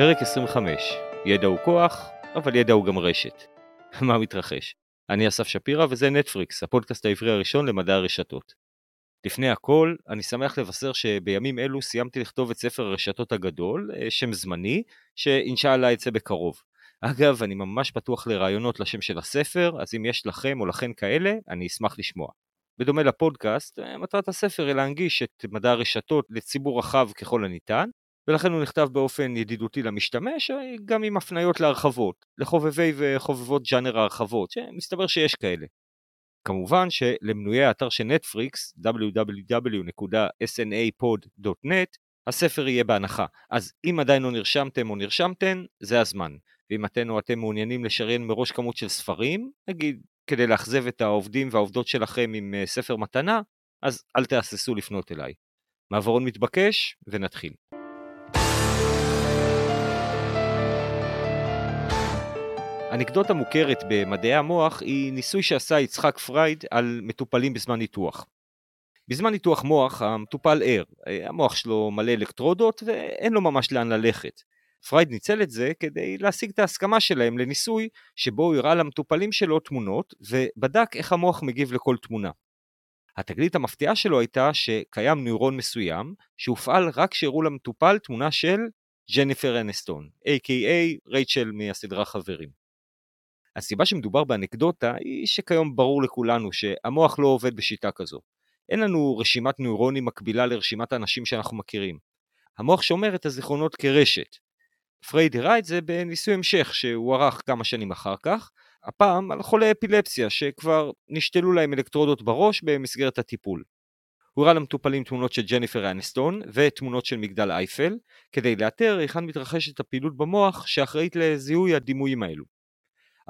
פרק 25, ידע הוא כוח, אבל ידע הוא גם רשת. מה מתרחש? אני אסף שפירא וזה נטפריקס, הפודקאסט העברי הראשון למדע הרשתות. לפני הכל, אני שמח לבשר שבימים אלו סיימתי לכתוב את ספר הרשתות הגדול, אה, שם זמני, שאינשאללה יצא בקרוב. אגב, אני ממש פתוח לרעיונות לשם של הספר, אז אם יש לכם או לכן כאלה, אני אשמח לשמוע. בדומה לפודקאסט, אה, מטרת הספר היא להנגיש את מדע הרשתות לציבור רחב ככל הניתן, ולכן הוא נכתב באופן ידידותי למשתמש, גם עם הפניות להרחבות, לחובבי וחובבות ג'אנר ההרחבות, שמסתבר שיש כאלה. כמובן שלמנויי האתר של נטפריקס, www.snapod.net, הספר יהיה בהנחה. אז אם עדיין לא נרשמתם או נרשמתן, זה הזמן. ואם אתן או אתם מעוניינים לשריין מראש כמות של ספרים, נגיד כדי לאכזב את העובדים והעובדות שלכם עם אה, ספר מתנה, אז אל תהססו לפנות אליי. מעברון מתבקש, ונתחיל. אנקדוטה מוכרת במדעי המוח היא ניסוי שעשה יצחק פרייד על מטופלים בזמן ניתוח. בזמן ניתוח מוח המטופל ער, המוח שלו מלא אלקטרודות ואין לו ממש לאן ללכת. פרייד ניצל את זה כדי להשיג את ההסכמה שלהם לניסוי שבו הוא הראה למטופלים שלו תמונות ובדק איך המוח מגיב לכל תמונה. התגלית המפתיעה שלו הייתה שקיים נוירון מסוים שהופעל רק כשהראו למטופל תמונה של ג'ניפר אנסטון, a.k.a. רייצ'ל מהסדרה חברים. הסיבה שמדובר באנקדוטה היא שכיום ברור לכולנו שהמוח לא עובד בשיטה כזו. אין לנו רשימת נוירונים מקבילה לרשימת האנשים שאנחנו מכירים. המוח שומר את הזיכרונות כרשת. פרייד הראה את זה בניסוי המשך שהוא ערך כמה שנים אחר כך, הפעם על חולי אפילפסיה שכבר נשתלו להם אלקטרודות בראש במסגרת הטיפול. הוא הראה למטופלים תמונות של ג'ניפר אנסטון ותמונות של מגדל אייפל, כדי לאתר היכן מתרחשת הפעילות במוח שאחראית לזיהוי הדימויים האלו.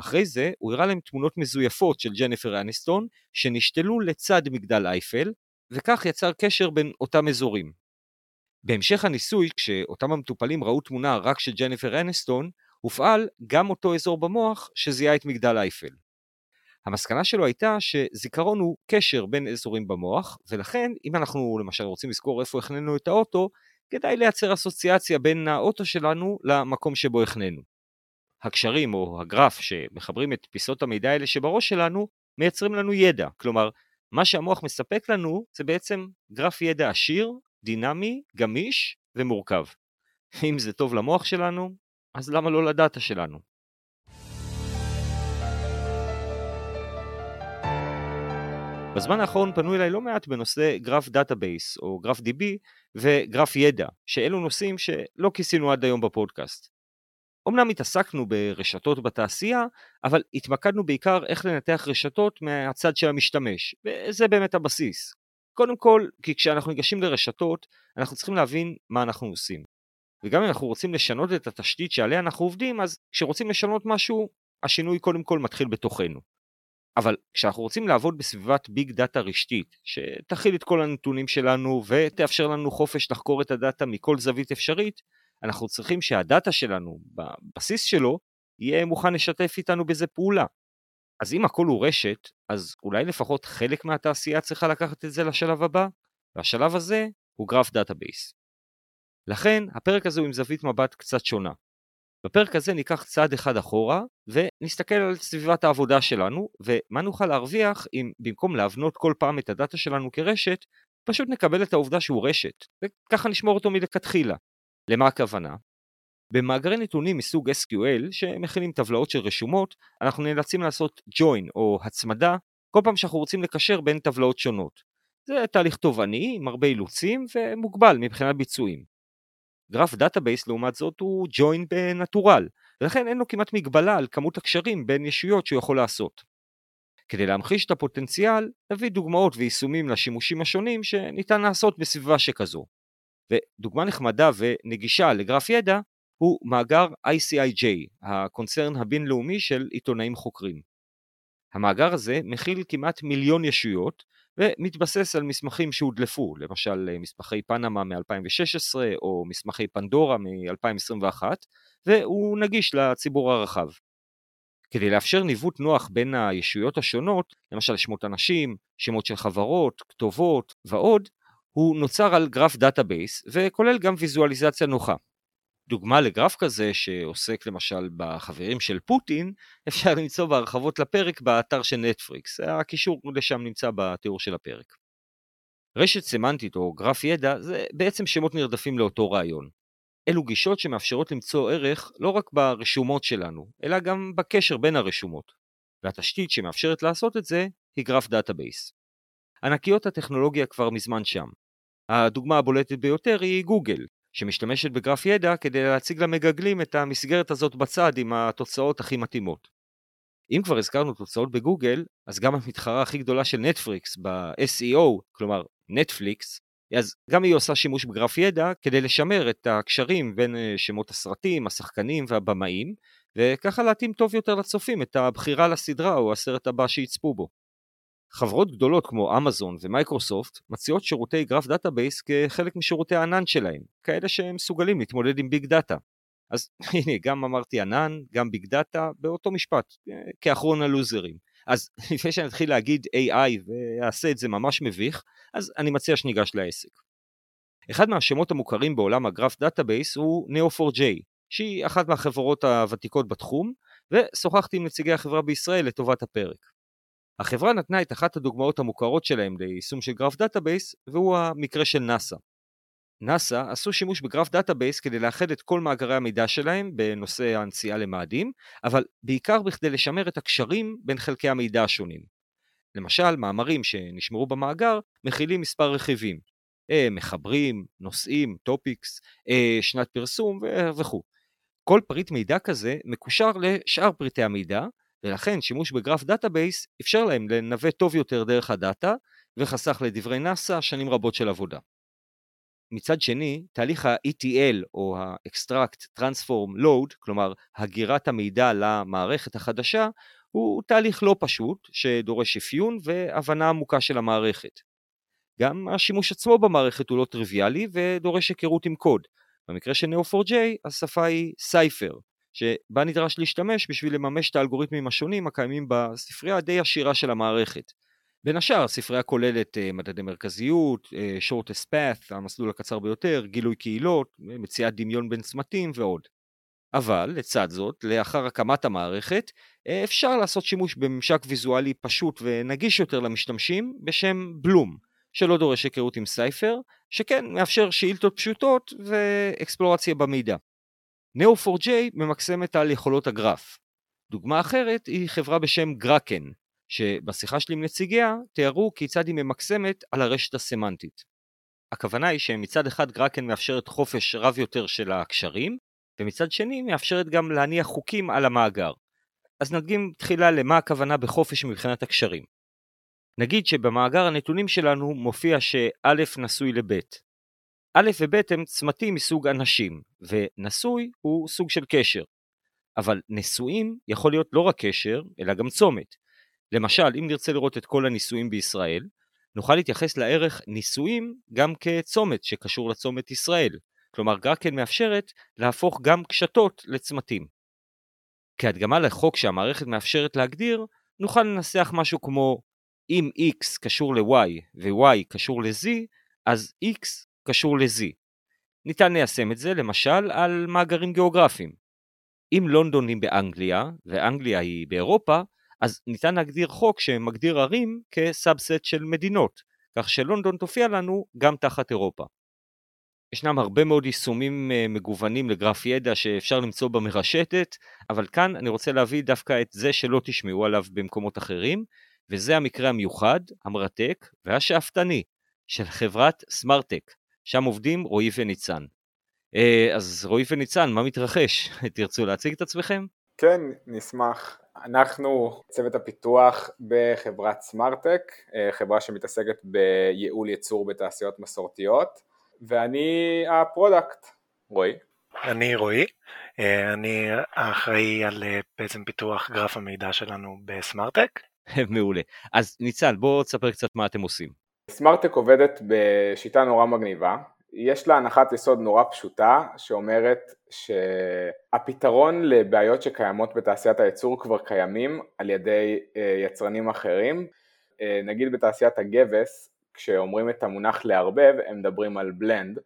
אחרי זה הוא הראה להם תמונות מזויפות של ג'ניפר אניסטון שנשתלו לצד מגדל אייפל, וכך יצר קשר בין אותם אזורים. בהמשך הניסוי, כשאותם המטופלים ראו תמונה רק של ג'ניפר אניסטון, הופעל גם אותו אזור במוח שזיהה את מגדל אייפל. המסקנה שלו הייתה שזיכרון הוא קשר בין אזורים במוח, ולכן אם אנחנו למשל רוצים לזכור איפה החננו את האוטו, כדאי לייצר אסוציאציה בין האוטו שלנו למקום שבו החננו. הקשרים או הגרף שמחברים את פיסות המידע האלה שבראש שלנו, מייצרים לנו ידע. כלומר, מה שהמוח מספק לנו זה בעצם גרף ידע עשיר, דינמי, גמיש ומורכב. אם זה טוב למוח שלנו, אז למה לא לדאטה שלנו? בזמן האחרון פנו אליי לא מעט בנושא graph database או graph DB וגרף ידע, שאלו נושאים שלא כיסינו עד היום בפודקאסט. אמנם התעסקנו ברשתות בתעשייה, אבל התמקדנו בעיקר איך לנתח רשתות מהצד של המשתמש, וזה באמת הבסיס. קודם כל, כי כשאנחנו ניגשים לרשתות, אנחנו צריכים להבין מה אנחנו עושים. וגם אם אנחנו רוצים לשנות את התשתית שעליה אנחנו עובדים, אז כשרוצים לשנות משהו, השינוי קודם כל מתחיל בתוכנו. אבל כשאנחנו רוצים לעבוד בסביבת ביג דאטה רשתית, שתכיל את כל הנתונים שלנו ותאפשר לנו חופש לחקור את הדאטה מכל זווית אפשרית, אנחנו צריכים שהדאטה שלנו, בבסיס שלו, יהיה מוכן לשתף איתנו בזה פעולה. אז אם הכל הוא רשת, אז אולי לפחות חלק מהתעשייה צריכה לקחת את זה לשלב הבא, והשלב הזה הוא graph database. לכן, הפרק הזה הוא עם זווית מבט קצת שונה. בפרק הזה ניקח צעד אחד אחורה, ונסתכל על סביבת העבודה שלנו, ומה נוכל להרוויח אם במקום להבנות כל פעם את הדאטה שלנו כרשת, פשוט נקבל את העובדה שהוא רשת, וככה נשמור אותו מלכתחילה. למה הכוונה? במאגרי נתונים מסוג SQL שמכילים טבלאות של רשומות, אנחנו נאלצים לעשות join או הצמדה כל פעם שאנחנו רוצים לקשר בין טבלאות שונות. זה תהליך תובעני עם הרבה אילוצים ומוגבל מבחינת ביצועים. graph database לעומת זאת הוא join ב natural, ולכן אין לו כמעט מגבלה על כמות הקשרים בין ישויות שהוא יכול לעשות. כדי להמחיש את הפוטנציאל, נביא דוגמאות ויישומים לשימושים השונים שניתן לעשות בסביבה שכזו. ודוגמה נחמדה ונגישה לגרף ידע הוא מאגר ICIJ, הקונצרן הבינלאומי של עיתונאים חוקרים. המאגר הזה מכיל כמעט מיליון ישויות ומתבסס על מסמכים שהודלפו, למשל מסמכי פנמה מ-2016 או מסמכי פנדורה מ-2021, והוא נגיש לציבור הרחב. כדי לאפשר ניווט נוח בין הישויות השונות, למשל שמות אנשים, שמות של חברות, כתובות ועוד, הוא נוצר על graph database וכולל גם ויזואליזציה נוחה. דוגמה לגרף כזה שעוסק למשל בחברים של פוטין, אפשר למצוא בהרחבות לפרק באתר של נטפריקס, הקישור לשם נמצא בתיאור של הפרק. רשת סמנטית או גרף ידע זה בעצם שמות נרדפים לאותו רעיון. אלו גישות שמאפשרות למצוא ערך לא רק ברשומות שלנו, אלא גם בקשר בין הרשומות. והתשתית שמאפשרת לעשות את זה היא graph database. ענקיות הטכנולוגיה כבר מזמן שם. הדוגמה הבולטת ביותר היא גוגל, שמשתמשת בגרף ידע כדי להציג למגגלים את המסגרת הזאת בצד עם התוצאות הכי מתאימות. אם כבר הזכרנו תוצאות בגוגל, אז גם המתחרה הכי גדולה של נטפריקס ב-SEO, כלומר נטפליקס, אז גם היא עושה שימוש בגרף ידע כדי לשמר את הקשרים בין אה, שמות הסרטים, השחקנים והבמאים, וככה להתאים טוב יותר לצופים את הבחירה לסדרה או הסרט הבא שיצפו בו. חברות גדולות כמו אמזון ומייקרוסופט מציעות שירותי graph database כחלק משירותי הענן שלהם, כאלה שהם מסוגלים להתמודד עם ביג דאטה. אז הנה, גם אמרתי ענן, גם ביג דאטה, באותו משפט, אה, כאחרון הלוזרים. אז לפני שאני אתחיל להגיד AI ואעשה את זה ממש מביך, אז אני מציע שניגש לעסק. אחד מהשמות המוכרים בעולם ה graph database הוא Neo4j, שהיא אחת מהחברות הוותיקות בתחום, ושוחחתי עם נציגי החברה בישראל לטובת הפרק. החברה נתנה את אחת הדוגמאות המוכרות שלהם ליישום של graph database, והוא המקרה של נאס"א. נאס"א עשו שימוש ב graph database כדי לאחד את כל מאגרי המידע שלהם בנושא הנסיעה למאדים, אבל בעיקר בכדי לשמר את הקשרים בין חלקי המידע השונים. למשל, מאמרים שנשמרו במאגר מכילים מספר רכיבים, אה, מחברים, נושאים, topics, אה, שנת פרסום וכו'. כל פריט מידע כזה מקושר לשאר פריטי המידע, ולכן שימוש ב graph database אפשר להם לנווט טוב יותר דרך הדאטה, וחסך לדברי נאס"א שנים רבות של עבודה. מצד שני, תהליך ה-ETL או ה-Extract Transform Load, כלומר הגירת המידע למערכת החדשה, הוא תהליך לא פשוט שדורש אפיון והבנה עמוקה של המערכת. גם השימוש עצמו במערכת הוא לא טריוויאלי ודורש היכרות עם קוד. במקרה של Neo4j השפה היא סייפר, שבה נדרש להשתמש בשביל לממש את האלגוריתמים השונים הקיימים בספרייה הדי עשירה של המערכת. בין השאר, הספרייה כוללת uh, מדדי מרכזיות, uh, shortest path, המסלול הקצר ביותר, גילוי קהילות, מציאת דמיון בין צמתים ועוד. אבל לצד זאת, לאחר הקמת המערכת, אפשר לעשות שימוש בממשק ויזואלי פשוט ונגיש יותר למשתמשים בשם בלום, שלא דורש היכרות עם סייפר, שכן מאפשר שאילתות פשוטות ואקספלורציה במידע. Neo4j ממקסמת על יכולות הגרף. דוגמה אחרת היא חברה בשם גראקן, שבשיחה שלי עם נציגיה תיארו כיצד היא ממקסמת על הרשת הסמנטית. הכוונה היא שמצד אחד גראקן מאפשרת חופש רב יותר של הקשרים, ומצד שני מאפשרת גם להניח חוקים על המאגר. אז נדגים תחילה למה הכוונה בחופש מבחינת הקשרים. נגיד שבמאגר הנתונים שלנו מופיע שא' נשוי לב'. א' וב' הם צמתים מסוג אנשים, ונשוי הוא סוג של קשר. אבל נשואים יכול להיות לא רק קשר, אלא גם צומת. למשל, אם נרצה לראות את כל הנישואים בישראל, נוכל להתייחס לערך נישואים גם כצומת שקשור לצומת ישראל. כלומר, גרקן מאפשרת להפוך גם קשתות לצמתים. כהדגמה לחוק שהמערכת מאפשרת להגדיר, נוכל לנסח משהו כמו אם x קשור ל-y ו-y קשור ל-z, אז x קשור ל-z. ניתן ליישם את זה למשל על מאגרים גיאוגרפיים. אם לונדון היא באנגליה, ואנגליה היא באירופה, אז ניתן להגדיר חוק שמגדיר ערים כסאבסט של מדינות, כך שלונדון תופיע לנו גם תחת אירופה. ישנם הרבה מאוד יישומים אה, מגוונים לגרף ידע שאפשר למצוא במרשתת, אבל כאן אני רוצה להביא דווקא את זה שלא תשמעו עליו במקומות אחרים, וזה המקרה המיוחד, המרתק והשאפתני של חברת סמארטק, שם עובדים רועי וניצן. אה, אז רועי וניצן, מה מתרחש? תרצו להציג את עצמכם? כן, נשמח. אנחנו צוות הפיתוח בחברת סמארטק, אה, חברה שמתעסקת בייעול ייצור בתעשיות מסורתיות, ואני ה product, רועי. אני רועי, אה, אני האחראי על בעצם פיתוח גרף המידע שלנו בסמארטק. מעולה. אז ניצן, בוא תספר קצת מה אתם עושים. סמארטק עובדת בשיטה נורא מגניבה, יש לה הנחת יסוד נורא פשוטה שאומרת שהפתרון לבעיות שקיימות בתעשיית הייצור כבר קיימים על ידי אה, יצרנים אחרים. אה, נגיד בתעשיית הגבס, כשאומרים את המונח לערבב, הם מדברים על בלנד,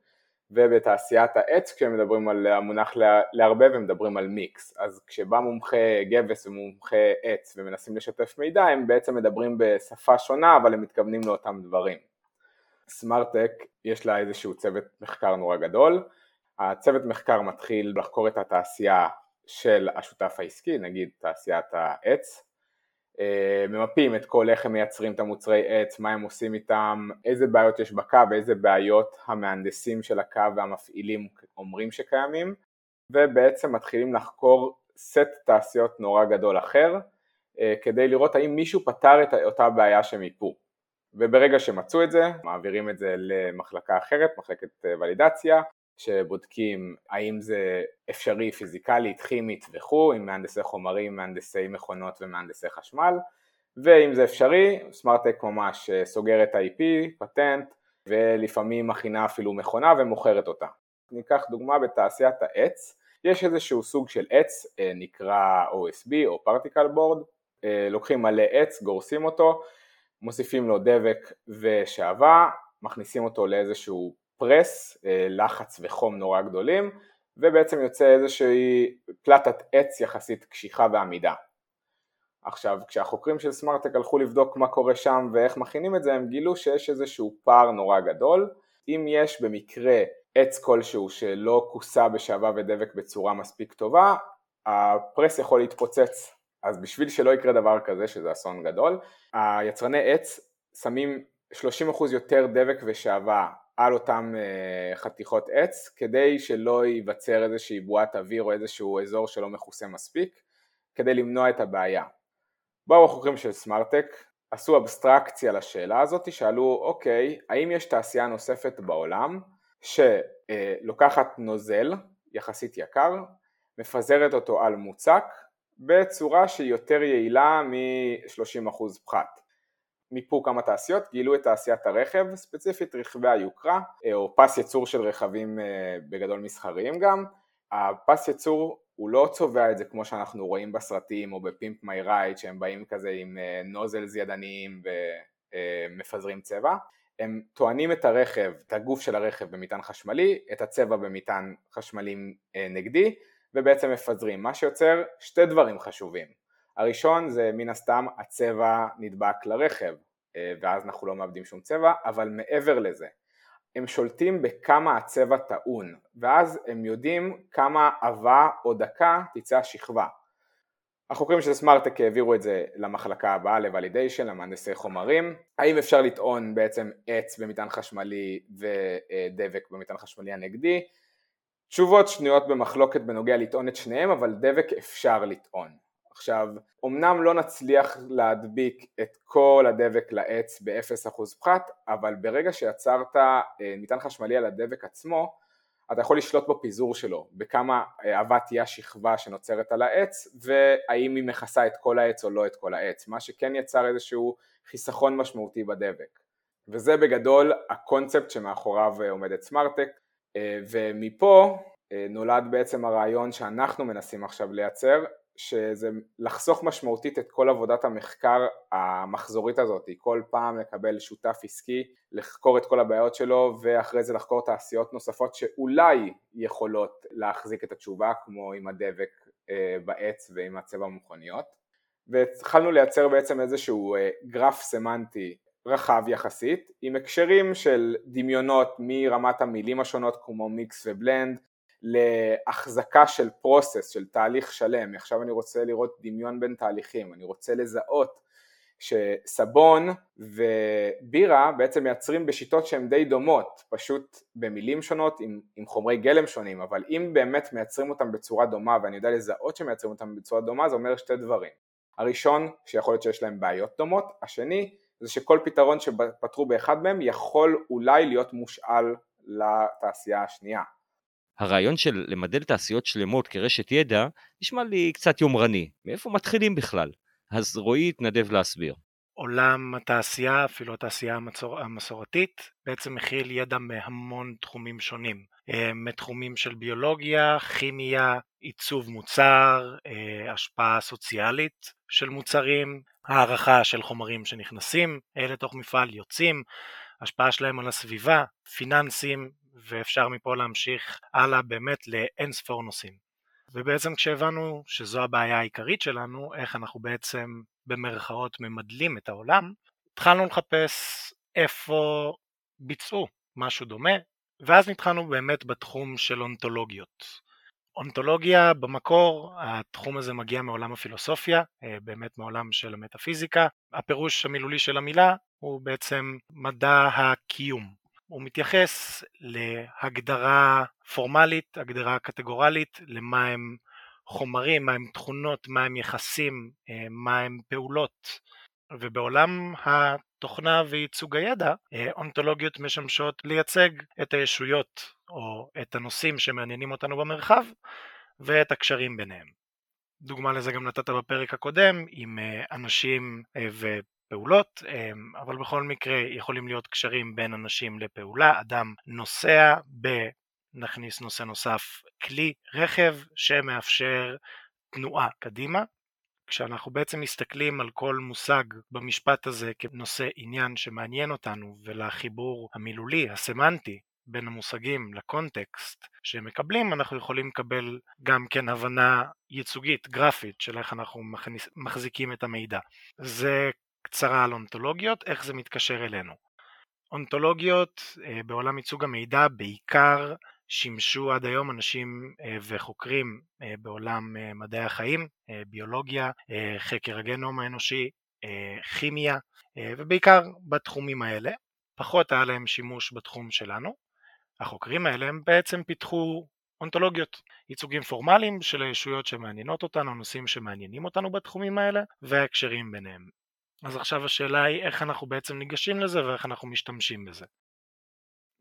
ובתעשיית העץ כשהם מדברים על המונח להרבה הם מדברים על מיקס, אז כשבא מומחה גבס ומומחה עץ ומנסים לשתף מידע הם בעצם מדברים בשפה שונה אבל הם מתכוונים לאותם דברים. סמארטק יש לה איזשהו צוות מחקר נורא גדול, הצוות מחקר מתחיל לחקור את התעשייה של השותף העסקי, נגיד תעשיית העץ, ממפים את כל איך הם מייצרים את המוצרי עץ, מה הם עושים איתם, איזה בעיות יש בקו ואיזה בעיות המהנדסים של הקו והמפעילים אומרים שקיימים ובעצם מתחילים לחקור סט תעשיות נורא גדול אחר אה, כדי לראות האם מישהו פתר את אותה בעיה שהם מיפו וברגע שמצאו את זה מעבירים את זה למחלקה אחרת, מחלקת אה, ולידציה שבודקים האם זה אפשרי פיזיקלית, כימית וכו', עם מהנדסי חומרים, מהנדסי מכונות ומהנדסי חשמל, ואם זה אפשרי, סמארטק ממש אה, סוגר את ה-IP, פטנט, ולפעמים מכינה אפילו מכונה ומוכרת אותה. ניקח דוגמה בתעשיית העץ, יש איזשהו סוג של עץ, אה, נקרא OSB או פרטיקל בורד, אה, לוקחים מלא עץ, גורסים אותו, מוסיפים לו דבק ושעווה, מכניסים אותו לאיזשהו פרס, אה, לחץ וחום נורא גדולים, ובעצם יוצא איזושהי פלטת עץ יחסית קשיחה ועמידה. עכשיו, כשהחוקרים של סמארטק הלכו לבדוק מה קורה שם ואיך מכינים את זה, הם גילו שיש איזשהו פער נורא גדול. אם יש במקרה עץ כלשהו שלא כוסה בשעווה ודבק בצורה מספיק טובה, הפרס יכול להתפוצץ. אז בשביל שלא יקרה דבר כזה, שזה אסון גדול, היצרני עץ שמים 30% יותר דבק ושעווה על אותם אה, חתיכות עץ כדי שלא ייווצר איזושהי בועת אוויר או איזשהו אזור שלא מכוסה מספיק כדי למנוע את הבעיה. באו החוקרים של סמארטק, עשו אבסטרקציה לשאלה הזאת, שאלו אוקיי, האם יש תעשייה נוספת בעולם שלוקחת נוזל יחסית יקר, מפזרת אותו על מוצק בצורה שהיא יותר יעילה מ-30% פחת. מיפו כמה תעשיות, גילו את תעשיית הרכב, ספציפית רכבי היוקרה, אה, או פס ייצור של רכבים אה, בגדול מסחריים גם. הפס ייצור הוא לא צובע את זה כמו שאנחנו רואים בסרטים או בפימפ מי רייט שהם באים כזה עם אה, נוזלס ידניים ומפזרים צבע, הם טוענים את הרכב, את הגוף של הרכב במטען חשמלי, את הצבע במטען חשמלי נגדי ובעצם מפזרים, מה שיוצר שתי דברים חשובים הראשון זה מן הסתם הצבע נדבק לרכב אה, ואז אנחנו לא מאבדים שום צבע, אבל מעבר לזה הם שולטים בכמה הצבע טעון ואז הם יודעים כמה עבה או דקה תצא השכבה. החוקרים של סמארטק העבירו את זה למחלקה הבאה לוולידיישן, למהנדסי חומרים, האם אפשר לטעון בעצם עץ במטען חשמלי ודבק במטען חשמלי הנגדי, תשובות שנויות במחלוקת בנוגע לטעון את שניהם אבל דבק אפשר לטעון עכשיו, אמנם לא נצליח להדביק את כל הדבק לעץ ב-0% פחת, אבל ברגע שיצרת אה, מטען חשמלי על הדבק עצמו, אתה יכול לשלוט בפיזור שלו, בכמה אהבה תהיה השכבה שנוצרת על העץ, והאם היא מכסה את כל העץ או לא את כל העץ, מה שכן יצר איזשהו חיסכון משמעותי בדבק. וזה בגדול הקונספט שמאחוריו אה, עומדת סמארטק, אה, ומפה נולד בעצם הרעיון שאנחנו מנסים עכשיו לייצר, שזה לחסוך משמעותית את כל עבודת המחקר המחזורית הזאת, כל פעם לקבל שותף עסקי, לחקור את כל הבעיות שלו ואחרי זה לחקור תעשיות נוספות שאולי יכולות להחזיק את התשובה כמו עם הדבק אה, בעץ ועם הצבע המכוניות. והתחלנו לייצר בעצם איזשהו אה, גרף סמנטי רחב יחסית עם הקשרים של דמיונות מרמת המילים השונות כמו מיקס ובלנד להחזקה של פרוסס, של תהליך שלם, עכשיו אני רוצה לראות דמיון בין תהליכים, אני רוצה לזהות שסבון ובירה בעצם מייצרים בשיטות שהן די דומות, פשוט במילים שונות עם, עם חומרי גלם שונים, אבל אם באמת מייצרים אותם בצורה דומה ואני יודע לזהות שמייצרים אותם בצורה דומה זה אומר שתי דברים, הראשון שיכול להיות שיש להם בעיות דומות, השני זה שכל פתרון שפתרו באחד מהם יכול אולי להיות מושאל לתעשייה השנייה הרעיון של למדל תעשיות שלמות כרשת ידע נשמע לי קצת יומרני, מאיפה מתחילים בכלל? אז רועי התנדב להסביר. עולם התעשייה, אפילו התעשייה המצור, המסורתית, בעצם מכיל ידע מהמון תחומים שונים. אה, מתחומים של ביולוגיה, כימיה, עיצוב מוצר, אה, השפעה סוציאלית של מוצרים, הערכה של חומרים שנכנסים לתוך מפעל, יוצאים, השפעה שלהם על הסביבה, פיננסים, ואפשר מפה להמשיך הלאה באמת לאין ספור נושאים. ובעצם כשהבנו שזו הבעיה העיקרית שלנו, איך אנחנו בעצם במרכאות ממדלים את העולם, התחלנו לחפש איפה ביצעו משהו דומה, ואז נתחלנו באמת בתחום של אונתולוגיות. אונתולוגיה במקור, התחום הזה מגיע מעולם הפילוסופיה, אה, באמת מעולם של המטאפיזיקה. הפירוש המילולי של המילה הוא בעצם מדע הקיום. הוא מתייחס להגדרה פורמלית, הגדרה קטגורלית, למה הם חומרים, מה הם תכונות, מה הם יחסים, אה, מה הם פעולות. ובעולם התוכנה וייצוג הידע, אה, אונתולוגיות משמשות לייצג את הישויות או את הנושאים שמעניינים אותנו במרחב ואת הקשרים ביניהם. דוגמה לזה גם נתת בפרק הקודם עם אה, אנשים ופעולות, אבל בכל מקרה יכולים להיות קשרים בין אנשים לפעולה, אדם נוסע ב... נכניס נושא נוסף, כלי רכב שמאפשר תנועה קדימה. כשאנחנו בעצם מסתכלים על כל מושג במשפט הזה כנושא עניין שמעניין אותנו ולחיבור המילולי, הסמנטי, בין המושגים לקונטקסט שהם מקבלים, אנחנו יכולים לקבל גם כן הבנה ייצוגית, גרפית, של איך אנחנו מחזיקים את המידע. זה קצרה על אונתולוגיות, איך זה מתקשר אלינו. אונתולוגיות אה, בעולם ייצוג המידע בעיקר שימשו עד היום אנשים אה, וחוקרים אה, בעולם מדעי החיים, ביולוגיה, חקר הגנום האנושי, כימיה, ובעיקר בתחומים האלה. פחות היה להם שימוש בתחום שלנו. החוקרים האלה הם בעצם פיתחו אונתולוגיות, ייצוגים פורמליים של הישויות שמעניינות אותנו, נושאים שמעניינים אותנו בתחומים האלה, וההקשרים ביניהם. אז עכשיו השאלה היא איך אנחנו בעצם ניגשים לזה ואיך אנחנו משתמשים בזה.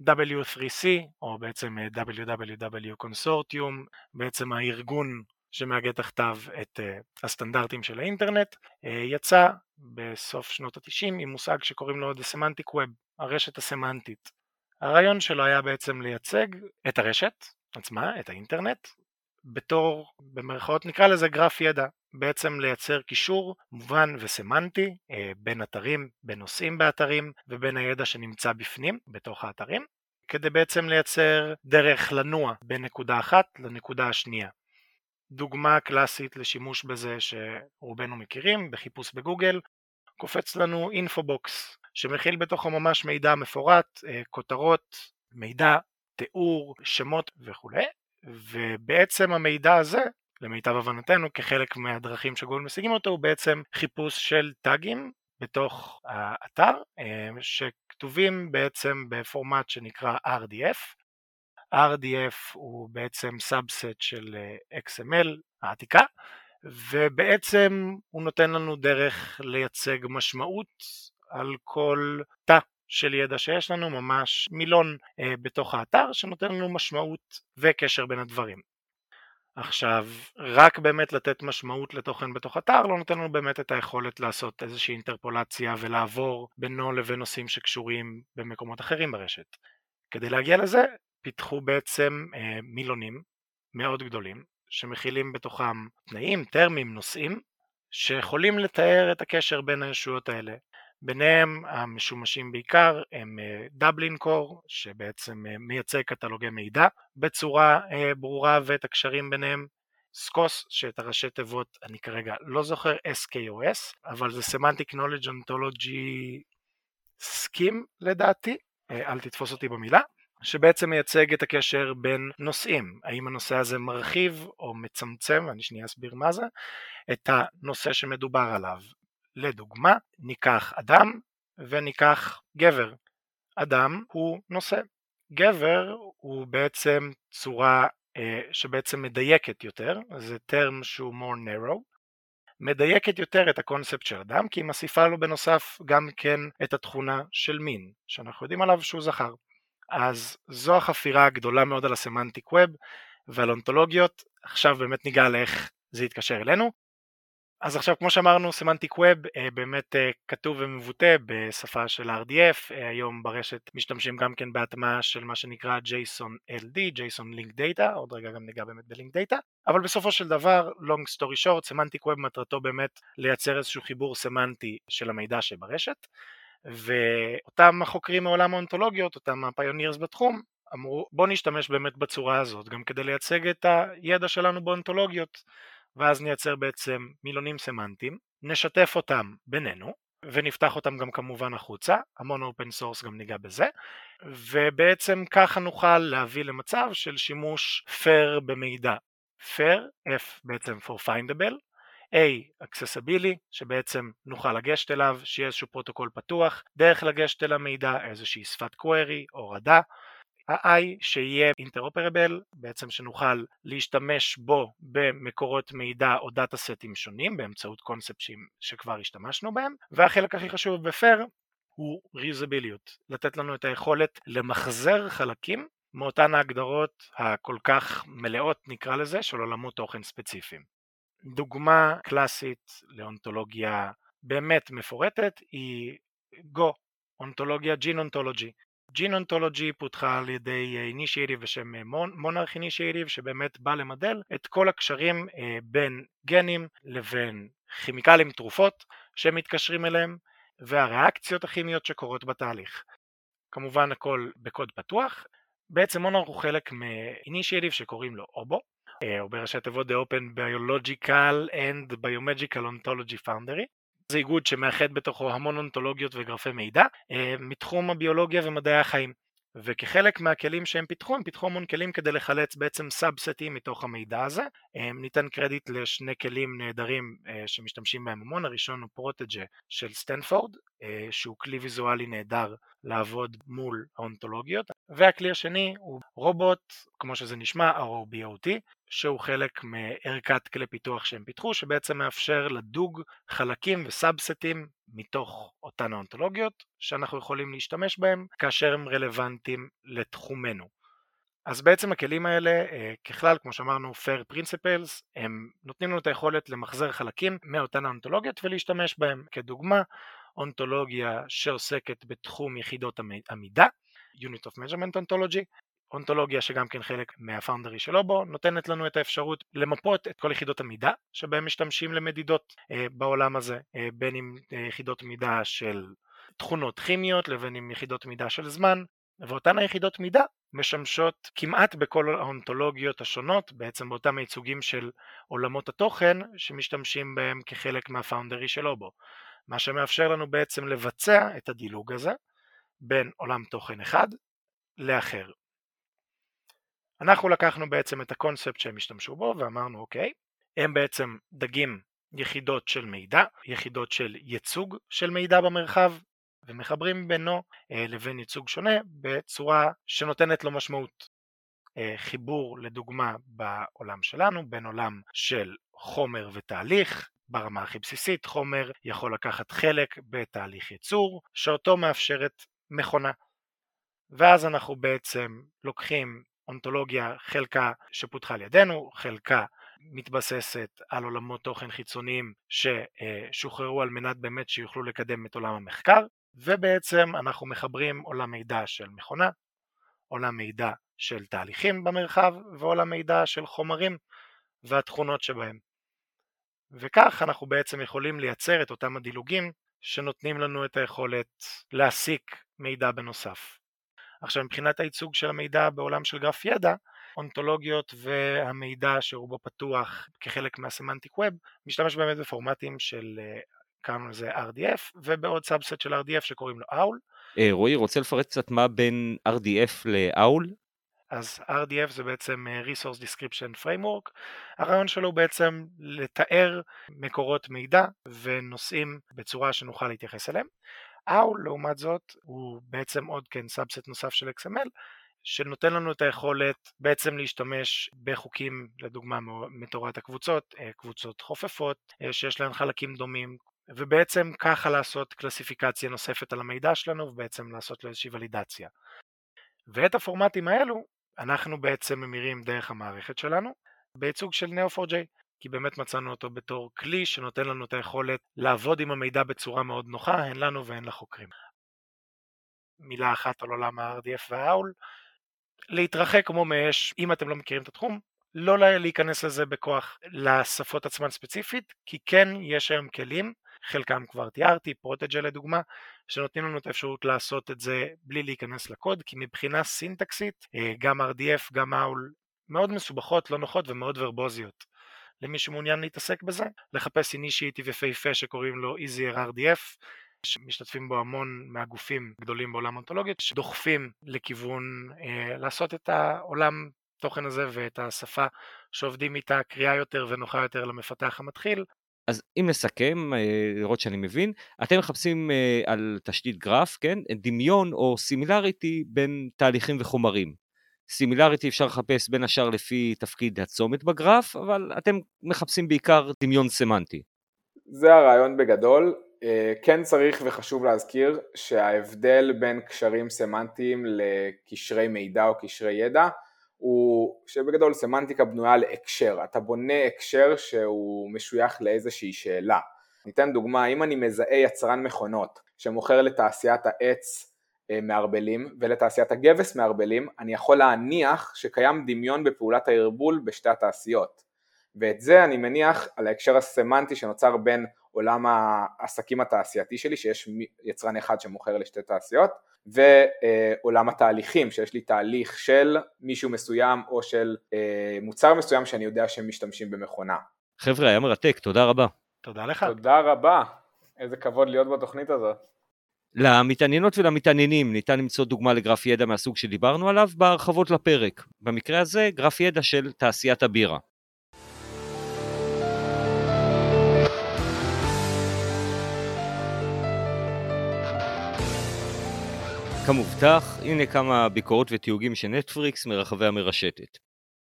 W3C או בעצם אה, WWW Consortium, בעצם הארגון שמאגד תחתיו את אה, הסטנדרטים של האינטרנט, אה, יצא בסוף שנות התשעים עם מושג שקוראים לו The Semantic Web, הרשת הסמנטית. הרעיון שלו היה בעצם לייצג את הרשת עצמה, את האינטרנט, בתור, במרכאות נקרא לזה גרף ידע, בעצם לייצר קישור מובן וסמנטי אה, בין אתרים, בין נושאים באתרים ובין הידע שנמצא בפנים, בתוך האתרים, כדי בעצם לייצר דרך לנוע בין נקודה אחת לנקודה השנייה. דוגמה קלאסית לשימוש בזה שרובנו מכירים, בחיפוש בגוגל, קופץ לנו infobox, שמכיל בתוכו ממש מידע מפורט, אה, כותרות, מידע, תיאור, שמות וכולי, ובעצם המידע הזה למיטב הבנתנו כחלק מהדרכים שגוגל משיגים אותו הוא בעצם חיפוש של טאגים בתוך האתר אה, שכתובים בעצם בפורמט שנקרא RDF. RDF הוא בעצם subset של אה, XML העתיקה ובעצם הוא נותן לנו דרך לייצג משמעות על כל תא של ידע שיש לנו, ממש מילון אה, בתוך האתר שנותן לנו משמעות וקשר בין הדברים. עכשיו, רק באמת לתת משמעות לתוכן בתוך אתר לא נותן לנו באמת את היכולת לעשות איזושהי אינטרפולציה ולעבור בינו לבין נושאים שקשורים במקומות אחרים ברשת. כדי להגיע לזה, פיתחו בעצם אה, מילונים מאוד גדולים, שמכילים בתוכם תנאים, טרמים, נושאים, שיכולים לתאר את הקשר בין הישויות האלה. ביניהם המשומשים בעיקר הם דבלין אה, קור שבעצם אה, מייצג קטלוגי מידע בצורה אה, ברורה ואת הקשרים ביניהם, סקוס שאת הראשי תיבות אני כרגע לא זוכר SKOS אבל זה Semantic Knowledge Ontology Scheme לדעתי, אל תתפוס אותי במילה, שבעצם מייצג את הקשר בין נושאים, האם הנושא הזה מרחיב או מצמצם, אני שנייה אסביר מה זה, את הנושא שמדובר עליו, לדוגמה, ניקח אדם וניקח גבר. אדם הוא נושא. גבר הוא בעצם צורה אה, שבעצם מדייקת יותר, זה term שהוא more narrow, מדייקת יותר את הקונספט של אדם כי היא מוסיפה לו בנוסף גם כן את התכונה של מין, שאנחנו יודעים עליו שהוא זכר. אז זו החפירה הגדולה מאוד על ה semantic web ועל אונתולוגיות, עכשיו באמת ניגע לאיך זה יתקשר אלינו. אז עכשיו כמו שאמרנו semantic web אה, באמת אה, כתוב ומבוטא בשפה של RDF, אה, היום ברשת משתמשים גם כן בהטמעה של מה שנקרא JSON LD, JSON Link Data, עוד רגע גם ניגע באמת ב link data, אבל בסופו של דבר, long story short, semantic web מטרתו באמת לייצר איזשהו חיבור סמנטי של המידע שברשת, ואותם החוקרים מעולם האונתולוגיות, אותם ה pioneers בתחום, אמרו בוא נשתמש באמת בצורה הזאת גם כדי לייצג את הידע שלנו באונתולוגיות ואז נייצר בעצם מילונים סמנטיים, נשתף אותם בינינו ונפתח אותם גם כמובן החוצה, המון open source גם ניגע בזה, ובעצם ככה נוכל להביא למצב של שימוש fair במידע. fair, F בעצם for findable, A, accessibility, שבעצם נוכל לגשת אליו, שיהיה איזשהו פרוטוקול פתוח, דרך לגשת אל המידע, איזושהי שפת query, הורדה, ה-I שיהיה interoperable, בעצם שנוכל להשתמש בו במקורות מידע או דאטה סטים שונים באמצעות קונספטים שכבר השתמשנו בהם, והחלק הכי חשוב בפר הוא ריוזביליות, לתת לנו את היכולת למחזר חלקים מאותן ההגדרות הכל כך מלאות נקרא לזה של עולמות תוכן ספציפיים. דוגמה קלאסית לאונתולוגיה באמת מפורטת היא גו, אונתולוגיה ג'ין אונתולוגי. ג'ין אונתולוגי פותחה על ידי אינישייטיב בשם מונארק אינישייטיב שבאמת בא למדל את כל הקשרים אה, בין גנים לבין כימיקלים תרופות שמתקשרים אליהם והריאקציות הכימיות שקורות בתהליך. כמובן הכל בקוד פתוח. בעצם מונארק הוא חלק מאינישייטיב שקוראים לו אובו אה, או בראשי תיבות The Open Biological and Biomagical Ontology Foundry זה איגוד שמאחד בתוכו המון אונתולוגיות וגרפי מידע אה, מתחום הביולוגיה ומדעי החיים. וכחלק מהכלים שהם פיתחו הם פיתחו המון כלים כדי לחלץ בעצם סאבסטים מתוך המידע הזה. אה, ניתן קרדיט לשני כלים נהדרים שמשתמשים בהם המון. הראשון הוא פרוטג'ה של סטנפורד שהוא כלי ויזואלי נהדר לעבוד מול האונתולוגיות. והכלי השני הוא רובוט כמו שזה נשמע ROBOT שהוא חלק מערכת כלי פיתוח שהם פיתחו שבעצם מאפשר לדוג חלקים וסאבסטים מתוך אותן האונתולוגיות שאנחנו יכולים להשתמש בהם כאשר הם רלוונטיים לתחומנו. אז בעצם הכלים האלה אה, ככלל כמו שאמרנו fair principles הם נותנים לנו את היכולת למחזר חלקים מאותן האונתולוגיות ולהשתמש בהם כדוגמה אונתולוגיה שעוסקת בתחום יחידות המידה, Unit of Measurement Ontology, אונתולוגיה שגם כן חלק מהפאונדרי של אובו, נותנת לנו את האפשרות למפות את כל יחידות המידה שבהם משתמשים למדידות אה, בעולם הזה, אה, בין אם אה, יחידות מידה של תכונות כימיות לבין אם יחידות מידה של זמן, ואותן היחידות מידה משמשות כמעט בכל האונתולוגיות השונות, בעצם באותם הייצוגים של עולמות התוכן שמשתמשים בהם כחלק מהפאונדרי של אובו. מה שמאפשר לנו בעצם לבצע את הדילוג הזה בין עולם תוכן אחד לאחר. אנחנו לקחנו בעצם את הקונספט שהם השתמשו בו ואמרנו אוקיי, הם בעצם דגים יחידות של מידע, יחידות של ייצוג של מידע במרחב ומחברים בינו אה, לבין ייצוג שונה בצורה שנותנת לו משמעות. אה, חיבור לדוגמה בעולם שלנו בין עולם של חומר ותהליך ברמה הכי בסיסית חומר יכול לקחת חלק בתהליך ייצור שאותו מאפשרת מכונה ואז אנחנו בעצם לוקחים אונתולוגיה חלקה שפותחה על ידינו, חלקה מתבססת על עולמות תוכן חיצוניים ששוחררו על מנת באמת שיוכלו לקדם את עולם המחקר ובעצם אנחנו מחברים עולם מידע של מכונה, עולם מידע של תהליכים במרחב ועולם מידע של חומרים והתכונות שבהם. וכך אנחנו בעצם יכולים לייצר את אותם הדילוגים שנותנים לנו את היכולת להסיק מידע בנוסף. עכשיו מבחינת הייצוג של המידע בעולם של גרף ידע, אונתולוגיות והמידע שרובו פתוח כחלק מה semantic web משתמש באמת בפורמטים של אה, קראנו לזה RDF ובעוד subset של RDF שקוראים לו OWL. אה, רועי רוצה לפרט קצת מה בין RDF ל OWL? אז RDF זה בעצם אה, Resource Description Framework, הרעיון שלו הוא בעצם לתאר מקורות מידע ונושאים בצורה שנוכל להתייחס אליהם. OWL לעומת זאת הוא בעצם עוד כן subset נוסף של XML שנותן לנו את היכולת בעצם להשתמש בחוקים לדוגמה מתורת הקבוצות, אה, קבוצות חופפות אה, שיש להן חלקים דומים ובעצם ככה לעשות קלסיפיקציה נוספת על המידע שלנו ובעצם לעשות לו איזושהי ולידציה. ואת הפורמטים האלו אנחנו בעצם ממירים דרך המערכת שלנו בייצוג של Neo4j כי באמת מצאנו אותו בתור כלי שנותן לנו את היכולת לעבוד עם המידע בצורה מאוד נוחה, הן לנו והן לחוקרים. מילה אחת על עולם ה-RDF והאול, להתרחק כמו מאש, אם אתם לא מכירים את התחום, לא להיכנס לזה בכוח לשפות עצמן ספציפית, כי כן יש היום כלים חלקם כבר תיארתי, פרוטג'ה לדוגמה, שנותנים לנו את האפשרות לעשות את זה בלי להיכנס לקוד, כי מבחינה סינטקסית, אה, גם RDF, גם AUL, מאוד מסובכות, לא נוחות ומאוד ורבוזיות. למי שמעוניין להתעסק בזה, לחפש אינישייטיב יפהפה שקוראים לו Easier RDF, שמשתתפים בו המון מהגופים גדולים בעולם האונתולוגית, שדוחפים לכיוון אה, לעשות את העולם תוכן הזה ואת השפה שעובדים איתה קריאה יותר ונוחה יותר למפתח המתחיל. אז אם נסכם, אה, לראות שאני מבין, אתם מחפשים אה, על תשתית גרף, כן? דמיון או סימילריטי בין תהליכים וחומרים. סימילריטי אפשר לחפש בין השאר לפי תפקיד הצומת בגרף, אבל אתם מחפשים בעיקר דמיון סמנטי. זה הרעיון בגדול. אה, כן צריך וחשוב להזכיר שההבדל בין קשרים סמנטיים לקשרי מידע או קשרי ידע הוא שבגדול סמנטיקה בנויה להקשר, אתה בונה הקשר שהוא משוייך לאיזושהי שאלה. ניתן דוגמה, אם אני מזהה יצרן מכונות שמוכר לתעשיית העץ מערבלים ולתעשיית הגבס מערבלים, אני יכול להניח שקיים דמיון בפעולת הערבול בשתי התעשיות. ואת זה אני מניח על ההקשר הסמנטי שנוצר בין עולם העסקים התעשייתי שלי, שיש יצרן אחד שמוכר לשתי תעשיות, ועולם התהליכים, שיש לי תהליך של מישהו מסוים או של אה, מוצר מסוים שאני יודע שהם משתמשים במכונה. חבר'ה, היה מרתק, תודה רבה. תודה לך. תודה רבה, איזה כבוד להיות בתוכנית הזאת. למתעניינות ולמתעניינים ניתן למצוא דוגמה לגרף ידע מהסוג שדיברנו עליו בהרחבות לפרק. במקרה הזה, גרף ידע של תעשיית הבירה. כמובטח, הנה כמה ביקורות ותיוגים של נטפריקס מרחבי המרשתת.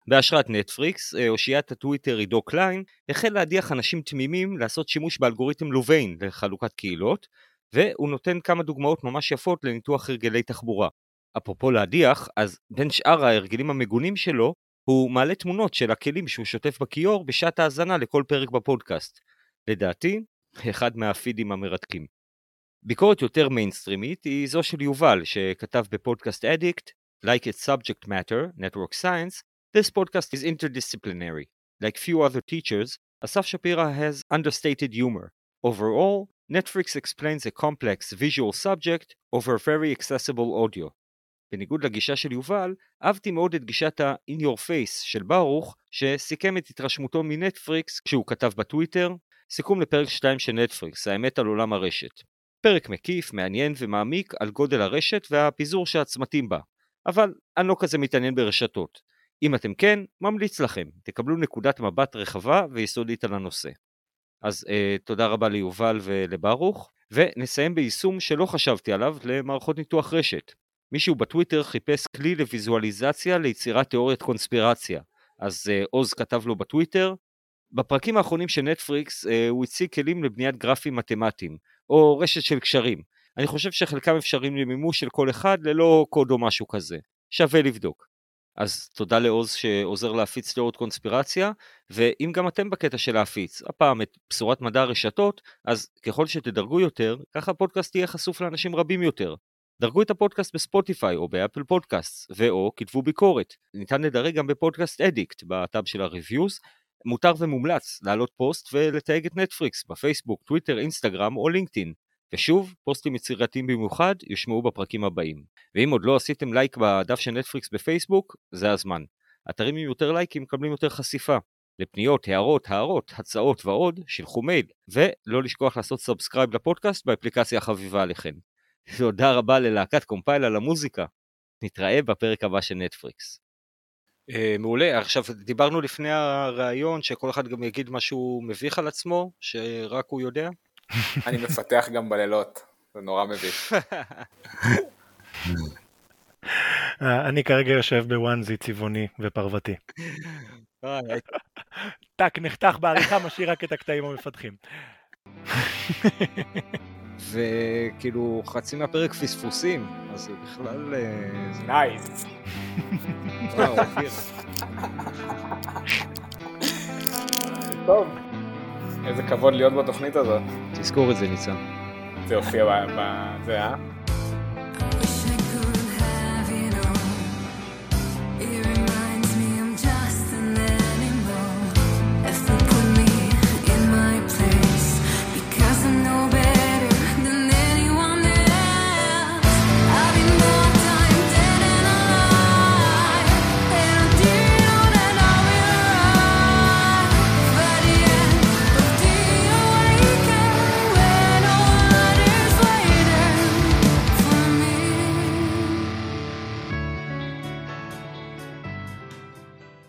בהשראת נטפריקס, אה, אושיית הטוויטר עידו קליין החל להדיח אנשים תמימים לעשות שימוש באלגוריתם לוביין לחלוקת קהילות, והוא נותן כמה דוגמאות ממש יפות לניתוח הרגלי תחבורה. אפרופו להדיח, אז בין שאר ההרגלים המגונים שלו, הוא מעלה תמונות של הכלים שהוא שוטף בכיור בשעת האזנה לכל פרק בפודקאסט. לדעתי, אחד מהפידים המרתקים. ביקורת יותר מיינסטרימית היא זו של יובל, שכתב בפודקאסט אדיקט, Like its subject matter, network science, this podcast is interdisciplinary. Like few other teachers, Asaf Shapira has understated humor. Overall, Netflix explains a complex visual subject over very accessible audio. בניגוד לגישה של יובל, אהבתי מאוד את גישת ה-in your face של ברוך, שסיכם את התרשמותו מנטפריקס כשהוא כתב בטוויטר, סיכום לפרק 2 של נטפריקס, האמת על עולם הרשת. פרק מקיף, מעניין ומעמיק על גודל הרשת והפיזור של הצמתים בה, אבל אני לא כזה מתעניין ברשתות. אם אתם כן, ממליץ לכם, תקבלו נקודת מבט רחבה ויסודית על הנושא. אז אה, תודה רבה ליובל ולברוך, ונסיים ביישום שלא חשבתי עליו למערכות ניתוח רשת. מישהו בטוויטר חיפש כלי לויזואליזציה ליצירת תיאוריית קונספירציה, אז אה, עוז כתב לו בטוויטר, בפרקים האחרונים של נטפריקס אה, הוא הציג כלים לבניית גרפים מתמטיים, או רשת של קשרים. אני חושב שחלקם אפשריים למימוש של כל אחד ללא קוד או משהו כזה. שווה לבדוק. אז תודה לעוז שעוזר להפיץ תיאוריות קונספירציה, ואם גם אתם בקטע של להפיץ, הפעם את בשורת מדע הרשתות, אז ככל שתדרגו יותר, ככה הפודקאסט יהיה חשוף לאנשים רבים יותר. דרגו את הפודקאסט בספוטיפיי או באפל פודקאסט, ואו כתבו ביקורת. ניתן לדרג גם ב Podcast Addict, בטאב של ה reviews, מותר ומומלץ להעלות פוסט ולתייג את נטפריקס בפייסבוק, טוויטר, אינסטגרם או לינקדאין. ושוב, פוסטים יצירתיים במיוחד יושמעו בפרקים הבאים. ואם עוד לא עשיתם לייק בדף של נטפריקס בפייסבוק, זה הזמן. אתרים עם יותר לייקים מקבלים יותר חשיפה. לפניות, הערות, הערות, הצעות ועוד, שילחו מייל, ולא לשכוח לעשות subscribe לפודקאסט באפליקציה החביבה עליכם. תודה רבה ללהקת קומפייל על המוזיקה. נתראה בפרק הבא של נטפריקס. אה, מעולה, עכשיו דיברנו לפני הראיון שכל אחד גם יגיד משהו מביך על עצמו, שרק הוא יודע. אני מפתח גם בלילות, זה נורא מביך. אה, אני כרגע יושב ב onesie צבעוני ופרוותי. טאק, נחתך בעריכה, משאיר רק את הקטעים המפתחים. וכאילו חצי מהפרק פספוסים, אז זה בכלל... nice. טוב, איזה כבוד להיות בתוכנית הזאת. תזכור את זה, ניצן. זה הופיע בזה, אה?